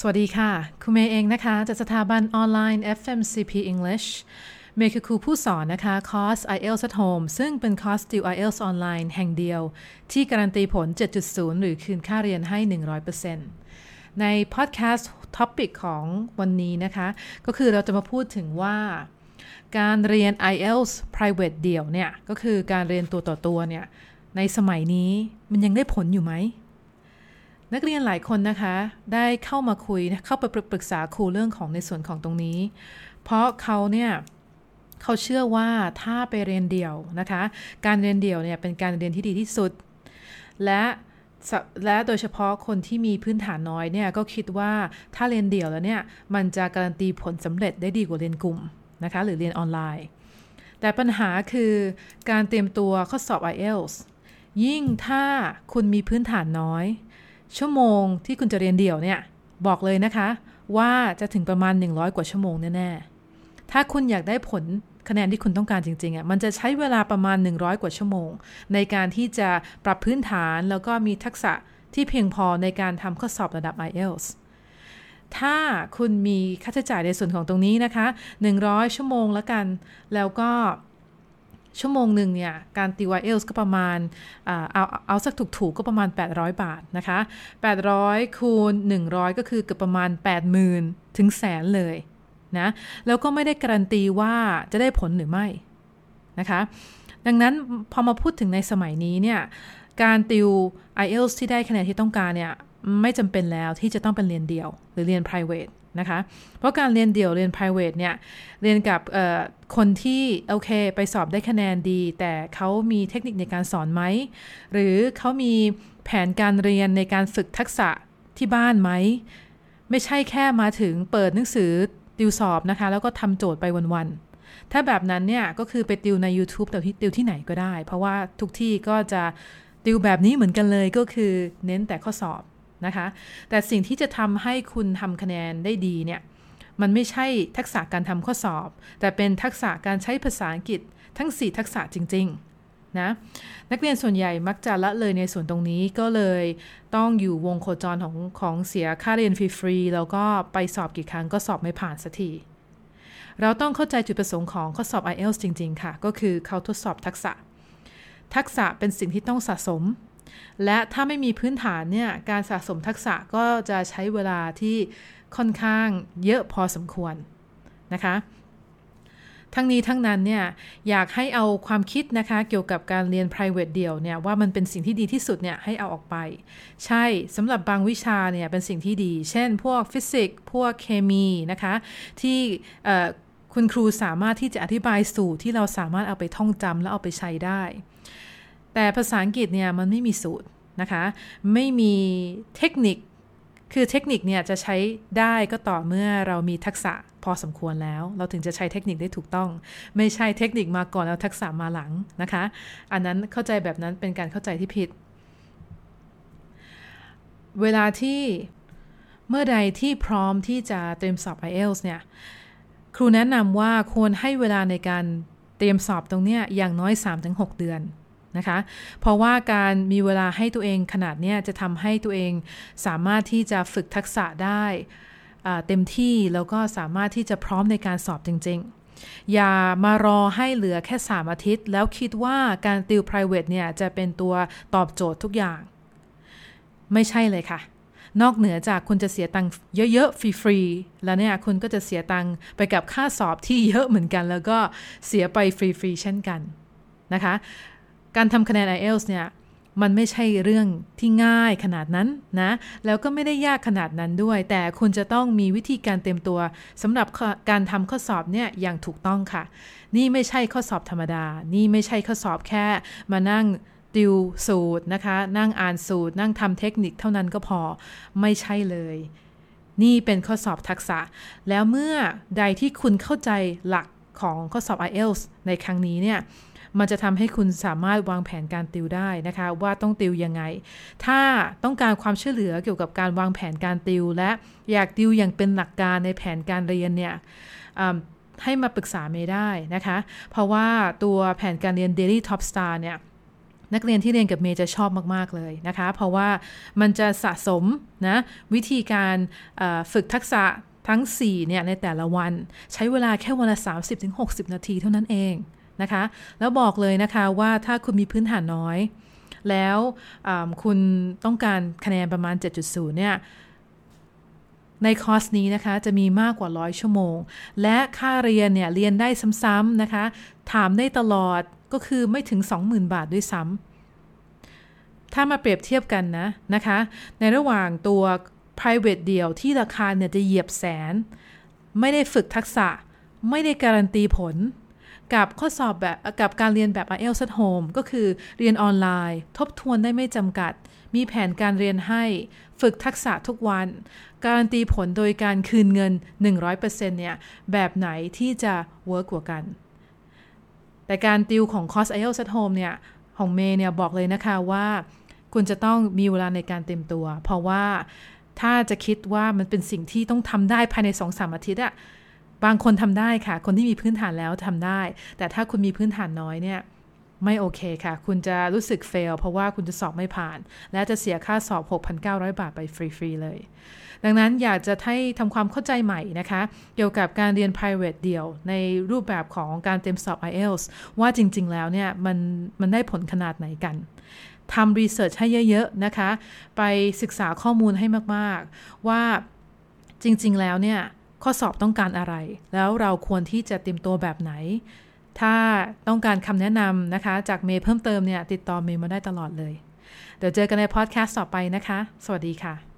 สวัสดีค่ะ คุณเมย์เองนะคะ จากสถาบันออนไลน์ FMCP English เมย์คือครูผู้สอนนะคะ คอร์ส IELTS at Home ซึ่งเป็นคอร์สติว IELTS ออนไลน์แห่งเดียว ที่การันตีผล 7.0 หรือคืนค่าเรียนให้ 100%ในพอดแคสต์ topic ของวันนี้นะคะ ก็คือเราจะมาพูดถึงว่าการเรียน IELTS private เดี่ยวเนี่ย ก็คือการเรียนตัวต่อตัวเนี่ย ในสมัยนี้มันยังได้ผลอยู่ไหม นักเรียนหลายคนนะคะ ได้เข้ามาคุยเข้าไปปรึกษาครูเรื่องของในส่วนของตรงนี้ เพราะเขาเนี่ยเขาเชื่อว่าถ้าไปเรียนเดี่ยวนะคะ การเรียนเดี่ยวเนี่ยเป็นการเรียนที่ดีที่สุด และและโดยเฉพาะคนที่มีพื้นฐานน้อยเนี่ยก็คิดว่าถ้าเรียนเดี่ยวแล้วเนี่ยมันจะการันตีผลสำเร็จได้ดีกว่าเรียนกลุ่มนะคะหรือเรียนออนไลน์ แต่ปัญหาคือการเตรียมตัวข้อสอบ IELTS ยิ่งถ้าคุณมีพื้นฐานน้อย ชั่วโมงที่คุณจะเรียนเดี่ยวเนี่ย บอกเลยนะคะ ว่าจะถึงประมาณ 100 กว่าชั่วโมงแน่ๆ ถ้าคุณอยากได้ผลคะแนนที่คุณต้องการจริงๆอะมันจะใช้เวลาประมาณ 100 กว่าชั่วโมง ในการที่จะปรับพื้นฐานแล้วก็มีทักษะที่เพียงพอในการทำข้อสอบระดับ IELTS ถ้าคุณมีค่าใช้จ่ายในส่วนของตรงนี้นะคะ 100 ชั่วโมงแล้วกัน แล้วก็ ชั่วโมงหนึ่งเนี่ย การตีวายเอลส์ก็ประมาณเอาเอาสักถูกๆกก็ประมาณ 800 บาทนะคะ 800 คูณ 100 ก็คือเกือบประมาณ 80,000 ถึงแสนเลยนะ แล้วก็ไม่ได้การันตีว่าจะได้ผลหรือไม่นะคะ ดังนั้นพอมาพูดถึงในสมัยนี้เนี่ย การติว IELTS ที่ได้คะแนนที่ต้องการเนี่ย ไม่จำเป็นแล้วที่จะต้องเป็นเรียนเดี่ยว หรือเรียน private นะคะ เพราะการเรียนเดี่ยวเรียน private เนี่ย เรียนกับคนที่โอเค ไปสอบได้คะแนนดี แต่เขามีเทคนิคในการสอนไหม หรือเขามีแผนการเรียนในการฝึกทักษะที่บ้านไหม ไม่ใช่แค่มาถึงเปิดหนังสือติวสอบนะคะ แล้วก็ทำโจทย์ไปวันๆ ถ้าแบบนั้นเนี่ย ก็คือไปติวใน YouTube แต่ที่ติวที่ไหนก็ได้ เพราะว่าทุกที่ก็จะติวแบบนี้เหมือนกันเลยก็คือเน้นแต่ข้อสอบ นะคะ แต่สิ่งที่จะทำให้คุณทำคะแนนได้ดีเนี่ย มันไม่ใช่ทักษะการทำข้อสอบ แต่เป็นทักษะการใช้ภาษาอังกฤษทั้ง 4 ทักษะจริง ๆนะนักเรียนส่วนใหญ่มักจะละเลยในส่วนตรงนี้ก็เลยต้องอยู่วงโคจรของของเสียค่าเรียนฟรีๆแล้วก็ไปสอบกี่ครั้งก็สอบไม่ผ่านสักทีเราต้องเข้าใจจุดประสงค์ของข้อสอบ IELTS จริง ๆ ค่ะ ก็คือเขาทดสอบทักษะ ทักษะเป็นสิ่งที่ต้องสะสม และถ้าไม่มีพื้นฐานเนี่ยการสะสมทักษะก็จะใช้เวลาที่ค่อนข้างเยอะพอสมควรนะคะทั้งนี้ทั้งนั้นเนี่ยอยากให้เอาความคิดนะคะเกี่ยวกับการเรียน private เดี่ยวเนี่ยว่ามันเป็นสิ่งที่ดีที่สุดเนี่ยให้เอาออกไป ใช่สำหรับบางวิชาเนี่ยเป็นสิ่งที่ดี เช่น พวกฟิสิกส์พวกเคมีนะคะที่คุณครูสามารถที่จะอธิบายสูตรที่เราสามารถเอาไปท่องจำแล้วเอาไปใช้ได้ แต่ภาษาอังกฤษเนี่ยมันไม่มีสูตรนะคะ ไม่มีเทคนิค คือเทคนิคเนี่ยจะใช้ได้ก็ต่อเมื่อเรามีทักษะพอสมควรแล้ว เราถึงจะใช้เทคนิคได้ถูกต้อง ไม่ใช่เทคนิคมาก่อนแล้วทักษะมาหลังนะคะ อันนั้นเข้าใจแบบนั้นเป็นการเข้าใจที่ผิด เวลาที่เมื่อใดที่พร้อมที่จะเตรียมสอบ IELTS เนี่ย ครูแนะนำว่าควรให้เวลาในการเตรียมสอบตรงนี้อย่างน้อย 3-6 เดือน นะคะ เพราะว่าการมีเวลาให้ตัวเองขนาดนี้จะทำให้ตัวเองสามารถที่จะฝึกทักษะได้เต็มที่แล้วก็สามารถที่จะพร้อมในการสอบจริง ๆอย่ามารอให้เหลือแค่ 3 อาทิตย์ แล้วคิดว่าการติว private เนี่ย จะเป็นตัวตอบโจทย์ทุกอย่าง ไม่ใช่เลยค่ะ นอกเหนือจากคุณจะเสียตังค์เยอะ ๆ ฟรี ๆ แล้วเนี่ย คุณก็จะเสียตังค์ไปกับค่าสอบที่เยอะเหมือนกัน แล้วก็เสียไปฟรี ๆ เช่นกันนะคะ การทำคะแนน IELTS เนี่ยมันไม่ใช่เรื่องที่ง่ายขนาดนั้นนะ แล้วก็ไม่ได้ยากขนาดนั้นด้วย แต่คุณจะต้องมีวิธีการเตรียมตัวสำหรับการทำข้อสอบเนี่ยอย่างถูกต้องค่ะ นี่ไม่ใช่ข้อสอบธรรมดา นี่ไม่ใช่ข้อสอบแค่มานั่งติวสูตรนะคะ นั่งอ่านสูตร นั่งทำเทคนิคเท่านั้นก็พอ ไม่ใช่เลย นี่เป็นข้อสอบทักษะ แล้วเมื่อใดที่คุณเข้าใจหลักของข้อสอบ IELTS ในครั้งนี้เนี่ย มันจะทำให้คุณสามารถวางแผนการติวได้นะคะ ว่าต้องติวยังไง ถ้าต้องการความช่วยเหลือเกี่ยวกับการวางแผนการติว และอยากติวอย่างเป็นหลักการในแผนการเรียนเนี่ยให้มาปรึกษาเมย์ได้นะคะ เพราะว่าตัวแผนการเรียน Daily Top Star เนี่ยนักเรียนที่เรียนกับเมย์จะชอบมาก ๆ เลยนะคะ เพราะว่ามันจะสะสมนะวิธีการฝึกทักษะทั้ง 4 เนี่ยในแต่ละวัน ใช้เวลาแค่วันละ 30-60 นาทีเท่านั้นเอง นะคะ แล้วบอกเลยนะคะว่าถ้าคุณมีพื้นฐานน้อย แล้วคุณต้องการคะแนนประมาณ 7.0 เนี่ยในคอร์สนี้นะคะจะมีมากกว่า100ชั่วโมง และค่าเรียนเนี่ยเรียนได้ซ้ำๆนะคะ ถามได้ตลอดก็คือไม่ถึง 20,000 บาทด้วยซ้ำถ้ามาเปรียบเทียบกันนะนะคะ ในระหว่างตัว private เดียวที่ราคาเนี่ยจะเหยียบแสน ไม่ได้ฝึกทักษะ ไม่ได้การันตีผล กับข้อสอบแบบกับการเรียนแบบ IELTS at home ก็คือเรียนออนไลน์ ทบทวนได้ไม่จำกัด มีแผนการเรียนให้ ฝึกทักษะทุกวัน การันตีผลโดยการคืนเงิน 100%เนี่ยแบบไหนที่จะเวิร์กกว่ากัน แต่การติวของคอร์ส IELTS at home เนี่ยของเมย์เนี่ยบอกเลยนะคะว่าคุณจะต้องมีเวลาในการเต็มตัว เพราะว่าถ้าจะคิดว่ามันเป็นสิ่งที่ต้องทำได้ภายในสองสามอาทิตย์อะ บางคนทำได้ค่ะ คนที่มีพื้นฐานแล้วทำได้ แต่ถ้าคุณมีพื้นฐานน้อยเนี่ยไม่โอเคค่ะ คุณจะรู้สึกเฟลเพราะว่าคุณจะสอบไม่ผ่าน และจะเสียค่าสอบ 6,900 บาทไปฟรี ๆ เลย ดังนั้นอยากจะให้ทำความเข้าใจใหม่นะคะ เกี่ยวกับการเรียน private เดียว ในรูปแบบของการเต็มสอบ IELTS ว่าจริง ๆ แล้วเนี่ย มันมันได้ผลขนาดไหนกันทำรีเสิร์ชให้เยอะ ๆ นะคะ ไปศึกษาข้อมูลให้มาก ๆ ว่าจริง ๆ แล้วเนี่ย ข้อสอบต้องการอะไร แล้วเราควรที่จะเตรียมตัวแบบไหน ถ้าต้องการคำแนะนำนะคะ จากเมย์เพิ่มเติมเนี่ยติดต่อเมย์มาได้ตลอดเลย เดี๋ยวเจอกันในพอดแคสต์ต่อไปนะคะ สวัสดีค่ะ